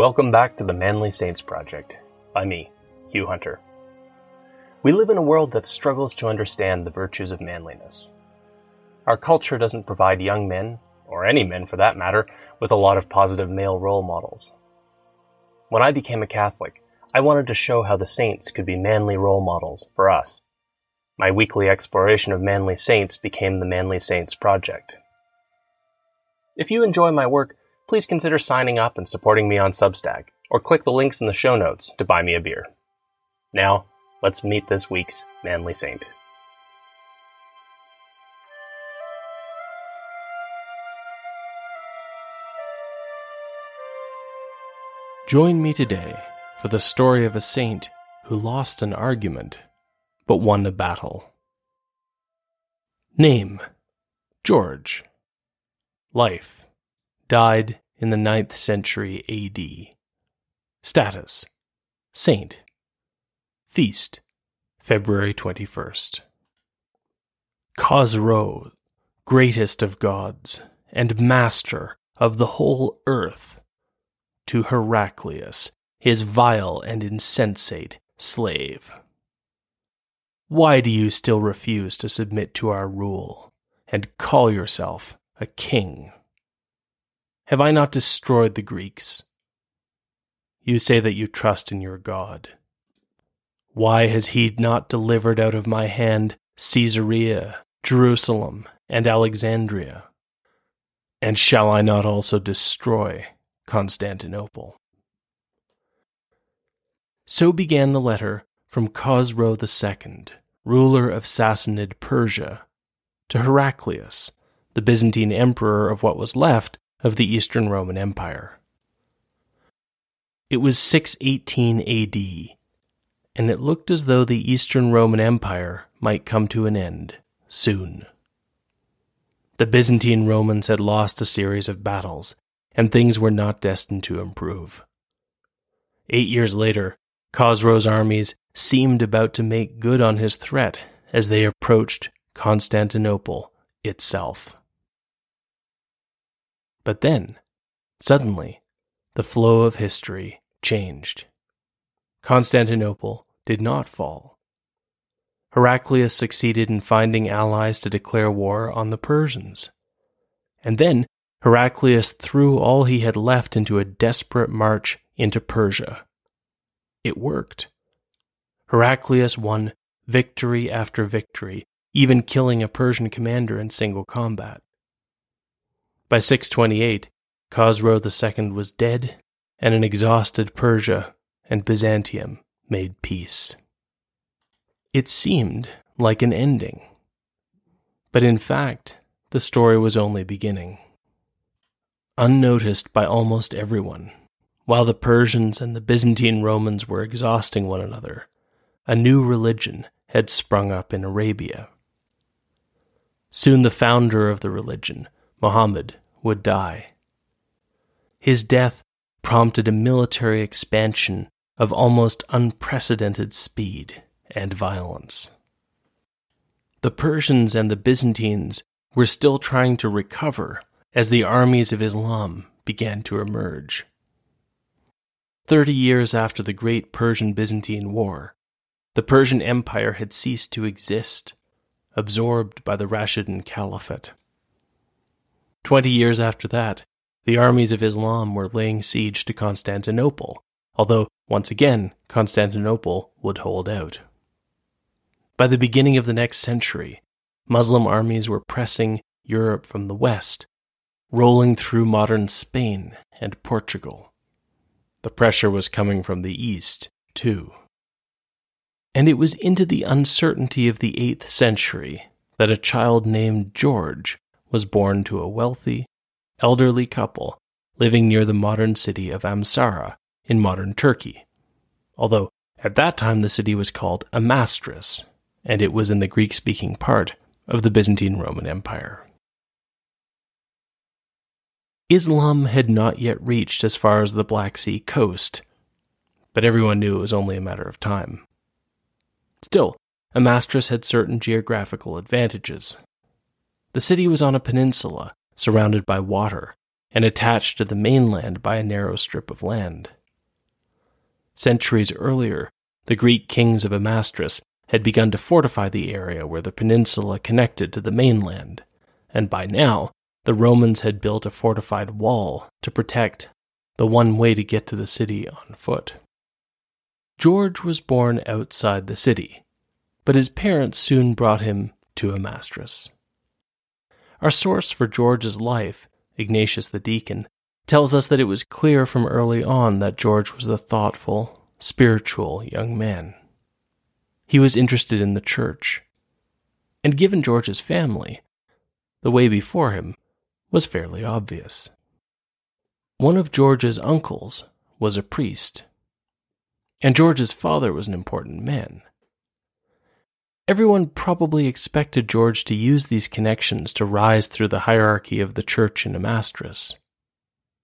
Welcome back to the Manly Saints Project by me, Hugh Hunter. We live in a world that struggles to understand the virtues of manliness. Our culture doesn't provide young men, or any men for that matter, with a lot of positive male role models. When I became a Catholic, I wanted to show how the saints could be manly role models for us. My weekly exploration of manly saints became the Manly Saints Project. If you enjoy my work, please consider signing up and supporting me on Substack, or click the links in the show notes to buy me a beer. Now, let's meet this week's Manly Saint. Join me today for the story of a saint who lost an argument but won a battle. Name George. Life died in the ninth century AD. Status Saint. Feast February 21st. Khosrow, greatest of gods and master of the whole earth, to Heraclius, his vile and insensate slave. Why do you still refuse to submit to our rule and call yourself a king? Have I not destroyed the Greeks? You say that you trust in your God. Why has he not delivered out of my hand Caesarea, Jerusalem, and Alexandria? And shall I not also destroy Constantinople? So began the letter from Khosrow II, ruler of Sassanid Persia, to Heraclius, the Byzantine emperor of what was left of the Eastern Roman Empire. It was 618 AD, and it looked as though the Eastern Roman Empire might come to an end soon. The Byzantine Romans had lost a series of battles, and things were not destined to improve. Eight years later, Khosrow's armies seemed about to make good on his threat as they approached Constantinople itself. But then, suddenly, the flow of history changed. Constantinople did not fall. Heraclius succeeded in finding allies to declare war on the Persians. And then Heraclius threw all he had left into a desperate march into Persia. It worked. Heraclius won victory after victory, even killing a Persian commander in single combat. By 628, Khosrow II was dead, and an exhausted Persia and Byzantium made peace. It seemed like an ending. But in fact, the story was only beginning. Unnoticed by almost everyone, while the Persians and the Byzantine Romans were exhausting one another, a new religion had sprung up in Arabia. Soon the founder of the religion, Muhammad, would die. His death prompted a military expansion of almost unprecedented speed and violence. The Persians and the Byzantines were still trying to recover as the armies of Islam began to emerge. Thirty years after the Great Persian Byzantine War, the Persian Empire had ceased to exist, absorbed by the Rashidun Caliphate. Twenty years after that, the armies of Islam were laying siege to Constantinople, although, once again, Constantinople would hold out. By the beginning of the next century, Muslim armies were pressing Europe from the west, rolling through modern Spain and Portugal. The pressure was coming from the east, too. And it was into the uncertainty of the eighth century that a child named George was born to a wealthy, elderly couple living near the modern city of Amasra in modern Turkey, although at that time the city was called Amastris, and it was in the Greek speaking part of the Byzantine Roman Empire. Islam had not yet reached as far as the Black Sea coast, but everyone knew it was only a matter of time. Still, Amastris had certain geographical advantages, the city was on a peninsula, surrounded by water, and attached to the mainland by a narrow strip of land. Centuries earlier, the Greek kings of Amastris had begun to fortify the area where the peninsula connected to the mainland, and by now the Romans had built a fortified wall to protect the one way to get to the city on foot. George was born outside the city, but his parents soon brought him to Amastris. Our source for George's life, Ignatius the Deacon, tells us that it was clear from early on that George was a thoughtful, spiritual young man. He was interested in the church. And given George's family, the way before him was fairly obvious. One of George's uncles was a priest, and George's father was an important man. Everyone probably expected George to use these connections to rise through the hierarchy of the church in Amastris.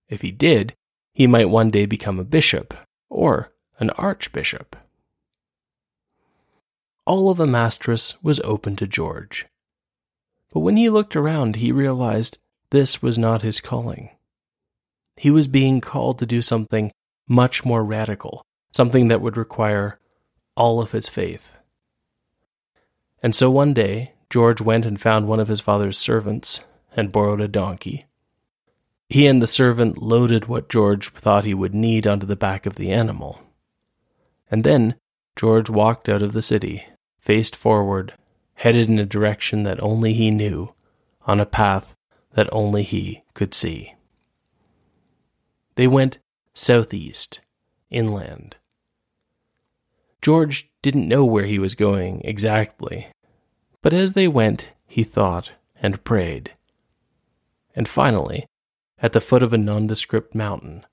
If he did, he might one day become a bishop or an archbishop all of Amastris was open to George. But when he looked around, he realized this was not his calling. He was being called to do something much more radical, something that would require all of his faith. And so one day, George went and found one of his father's servants and borrowed a donkey. He and the servant loaded what George thought he would need onto the back of the animal. And then George walked out of the city faced forward, headed in a direction that only he knew, on a path that only he could see. They went southeast, inland. George didn't know where he was going exactly, but as they went, he thought and prayed. And finally, at the foot of a nondescript mountain,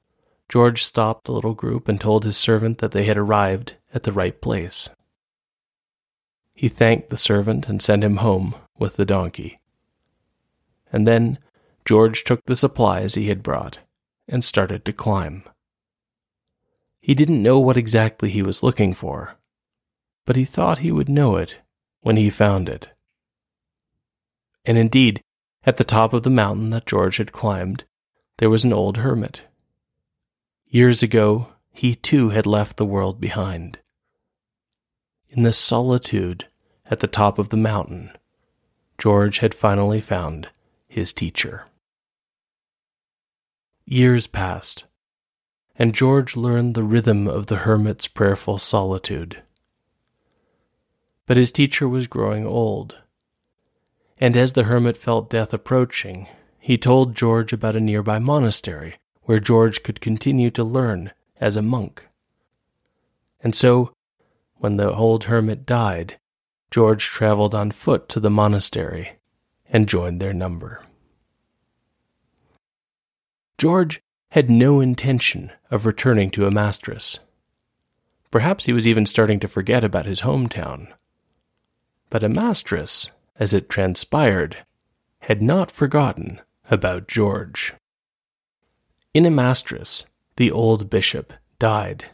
George stopped the little group and told his servant that they had arrived at the right place. He thanked the servant and sent him home with the donkey. And then George took the supplies he had brought and started to climb. He didn't know what exactly he was looking for, but he thought he would know it when he found it. And indeed, at the top of the mountain that George had climbed, there was an old hermit. Years ago, he too had left the world behind. In the solitude at the top of the mountain, George had finally found his teacher. Years passed, and George learned the rhythm of the hermit's prayerful solitude. But his teacher was growing old, and as the hermit felt death approaching, he told George about a nearby monastery where George could continue to learn as a monk. And so, when the old hermit died, George traveled on foot to the monastery and joined their number. George had no intention of returning to Amastris. Perhaps he was even starting to forget about his hometown. But Amastris, as it transpired, had not forgotten about George. In Amastris, the old bishop died.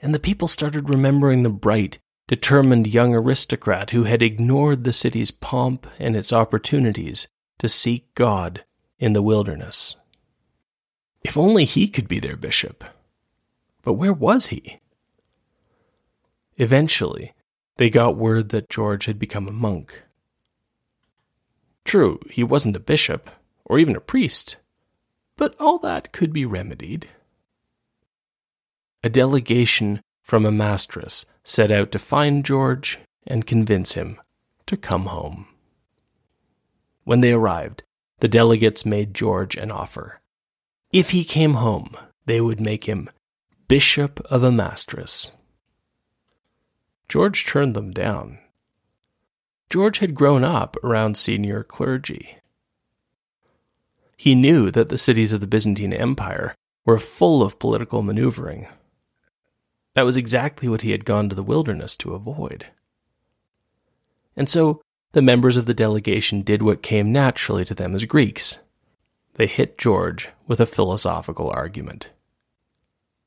And the people started remembering the bright determined young aristocrat who had ignored the city's pomp and its opportunities to seek God in the wilderness. If only he could be their bishop. But where was he? Eventually, they got word that George had become a monk. True, he wasn't a bishop, or even a priest, but all that could be remedied. A delegation from a Amastris set out to find George and convince him to come home. When they arrived, the delegates made George an offer. If he came home, they would make him Bishop of Amastris. George turned them down. George had grown up around senior clergy. He knew that the cities of the Byzantine Empire were full of political maneuvering that was exactly what he had gone to the wilderness to avoid. And so the members of the delegation did what came naturally to them as Greeks. They hit George with a philosophical argument.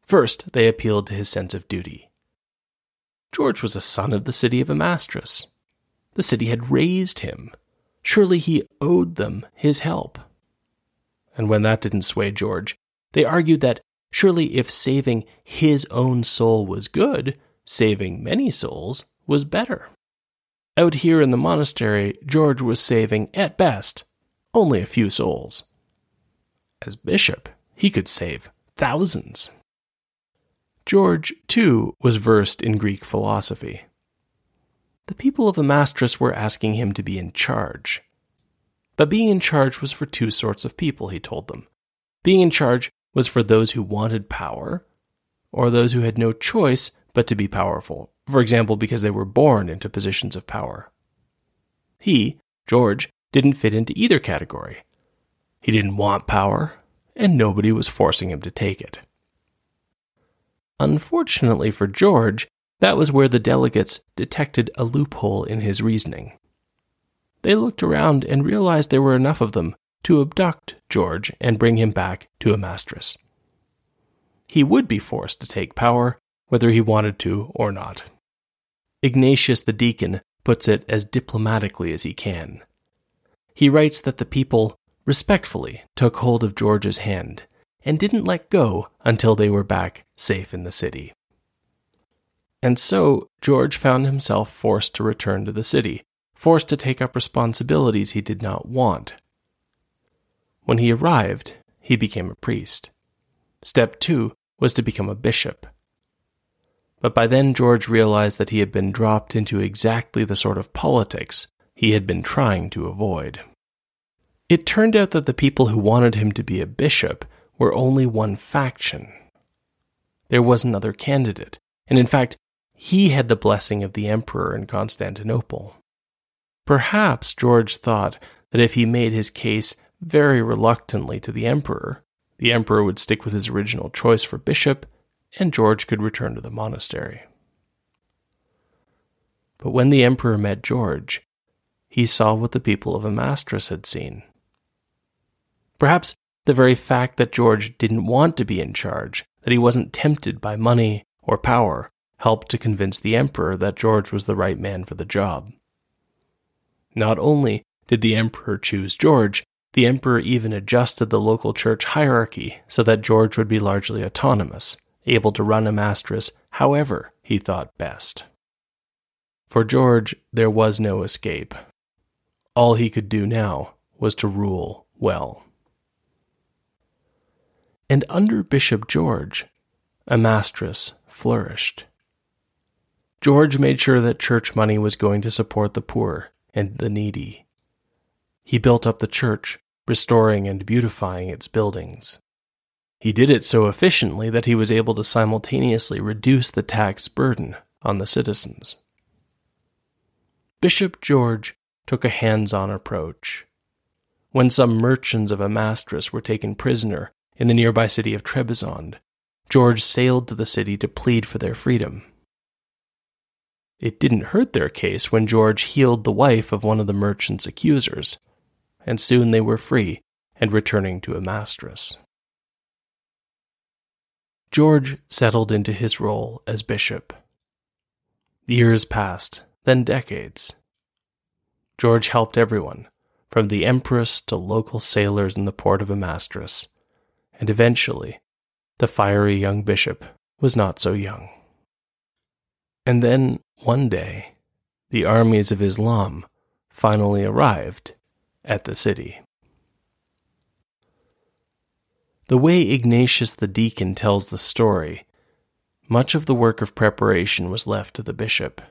First, they appealed to his sense of duty. George was a son of the city of Amastris. The city had raised him. Surely he owed them his help. and when that didn't sway George, they argued that surely if saving his own soul was good, saving many souls was better. Out here in the monastery, George was saving, at best, only a few souls. As bishop, he could save thousands. George, too, was versed in Greek philosophy. The people of Amastris were asking him to be in charge. But being in charge was for two sorts of people, he told them. Being in charge was for those who wanted power, or those who had no choice but to be powerful, for example, because they were born into positions of power. He, George, didn't fit into either category. He didn't want power, and nobody was forcing him to take it. Unfortunately for George, that was where the delegates detected a loophole in his reasoning. They looked around and realized there were enough of them to abduct George and bring him back to Amastris. He would be forced to take power, whether he wanted to or not. Ignatius the deacon puts it as diplomatically as he can. He writes that the people respectfully took hold of George's hand and didn't let go until they were back safe in the city. And so George found himself forced to return to the city, forced to take up responsibilities he did not want. When he arrived, he became a priest. Step two was to become a bishop. But by then, George realized that he had been dropped into exactly the sort of politics he had been trying to avoid. It turned out that the people who wanted him to be a bishop were only one faction. There was another candidate, and in fact, he had the blessing of the emperor in Constantinople. Perhaps George thought that if he made his case very reluctantly to the emperor, the emperor would stick with his original choice for bishop, and George could return to the monastery. But when the emperor met George, he saw what the people of Amastris had seen. Perhaps the very fact that George didn't want to be in charge, that he wasn't tempted by money or power, helped to convince the emperor that George was the right man for the job. Not only did the emperor choose George, the emperor even adjusted the local church hierarchy so that George would be largely autonomous, able to run a Amastris however he thought best. For George, there was no escape. All he could do now was to rule well and under Bishop George, Amastris flourished. George made sure that church money was going to support the poor and the needy. He built up the church, restoring and beautifying its buildings. He did it so efficiently that he was able to simultaneously reduce the tax burden on the citizens. Bishop George took a hands on approach. When some merchants of Amastris were taken prisoner in the nearby city of Trebizond, George sailed to the city to plead for their freedom. It didn't hurt their case when George healed the wife of one of the merchant's accusers, and soon they were free and returning to Amastris. George settled into his role as bishop. Years passed, then decades. George helped everyone, from the empress to local sailors in the port of Amastris, and eventually, the fiery young bishop was not so young. And then, one day, the armies of Islam finally arrived at the city. The way Ignatius the deacon tells the story, much of the work of preparation was left to the bishop.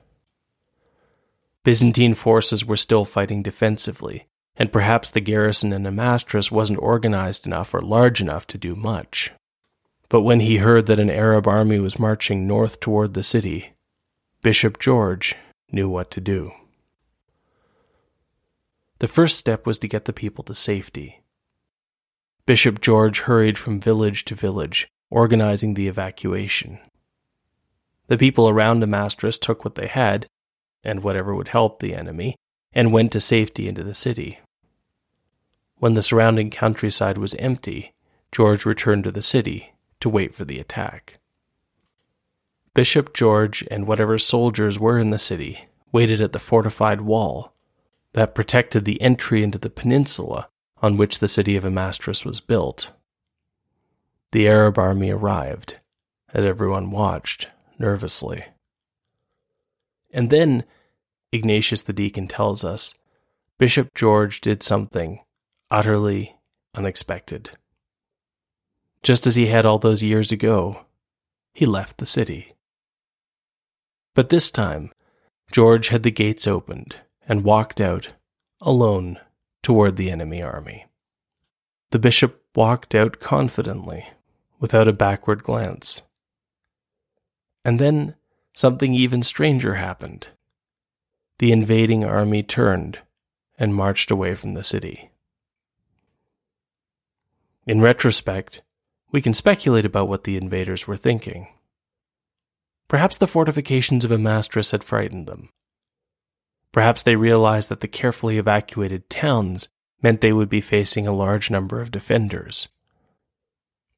Byzantine forces were still fighting defensively, and perhaps the garrison in Amastris wasn't organized enough or large enough to do much. But when he heard that an Arab army was marching north toward the city, Bishop George knew what to do. The first step was to get the people to safety. Bishop George hurried from village to village, organizing the evacuation. The people around Amastris took what they had, and whatever would help the enemy, and went to safety into the city. When the surrounding countryside was empty, George returned to the city to wait for the attack. Bishop George and whatever soldiers were in the city waited at the fortified wall that protected the entry into the peninsula on which the city of Amastris was built. The Arab army arrived, as everyone watched nervously. And then, Ignatius the deacon tells us, Bishop George did something utterly unexpected. Just as he had all those years ago, he left the city. But this time, George had the gates opened and walked out, alone, toward the enemy army. The bishop walked out confidently, without a backward glance. And then something even stranger happened. The invading army turned and marched away from the city. In retrospect, we can speculate about what the invaders were thinking. Perhaps the fortifications of Amastris had frightened them. Perhaps they realized that the carefully evacuated towns meant they would be facing a large number of defenders.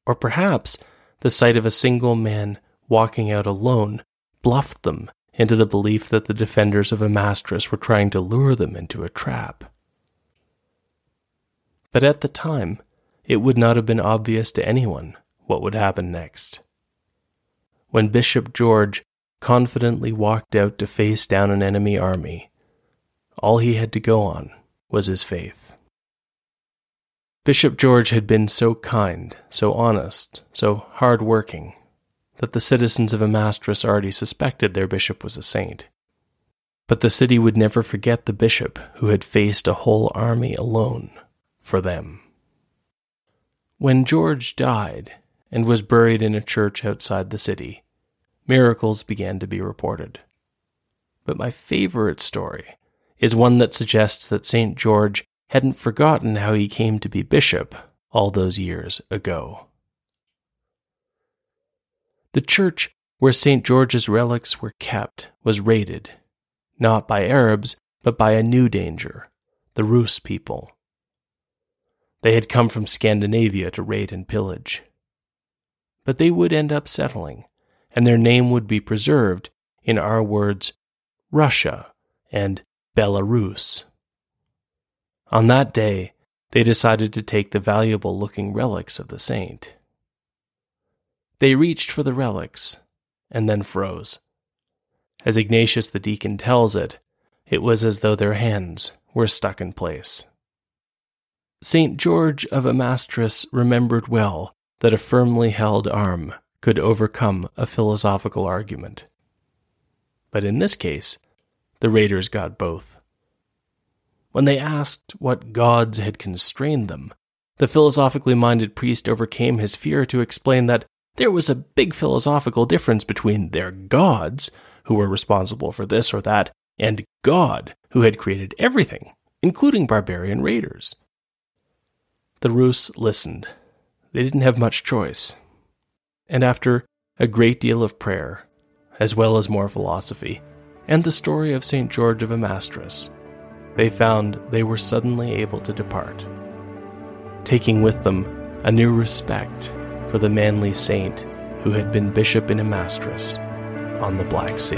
Or perhaps the sight of a single man walking out alone bluffed them into the belief that the defenders of Amastris were trying to lure them into a trap. But at the time, it would not have been obvious to anyone what would happen next. When Bishop George confidently walked out to face down an enemy army, all he had to go on was his faith. Bishop George had been so kind, so honest, so hard working, that the citizens of Amastris already suspected their bishop was a saint. But the city would never forget the bishop who had faced a whole army alone for them. When George died and was buried in a church outside the city, miracles began to be reported. But my favorite story is one that suggests that St. George hadn't forgotten how he came to be bishop all those years ago. The church where St. George's relics were kept was raided, not by Arabs, but by a new danger, the Rus people. They had come from Scandinavia to raid and pillage. But they would end up settling, and their name would be preserved in our words Russia and Belarus. On that day, they decided to take the valuable looking relics of the saint. They reached for the relics and then froze. As Ignatius the deacon tells it, it was as though their hands were stuck in place. St. George of Amastris remembered well that a firmly held arm could overcome a philosophical argument. But in this case, the raiders got both. When they asked what gods had constrained them, the philosophically minded priest overcame his fear to explain that there was a big philosophical difference between their gods, who were responsible for this or that, and God, who had created everything, including barbarian raiders. The Rus listened. They didn't have much choice. And after a great deal of prayer, as well as more philosophy, and the story of St. George of Amastris, they found they were suddenly able to depart, taking with them a new respect for the manly saint who had been bishop in Amastris on the Black Sea.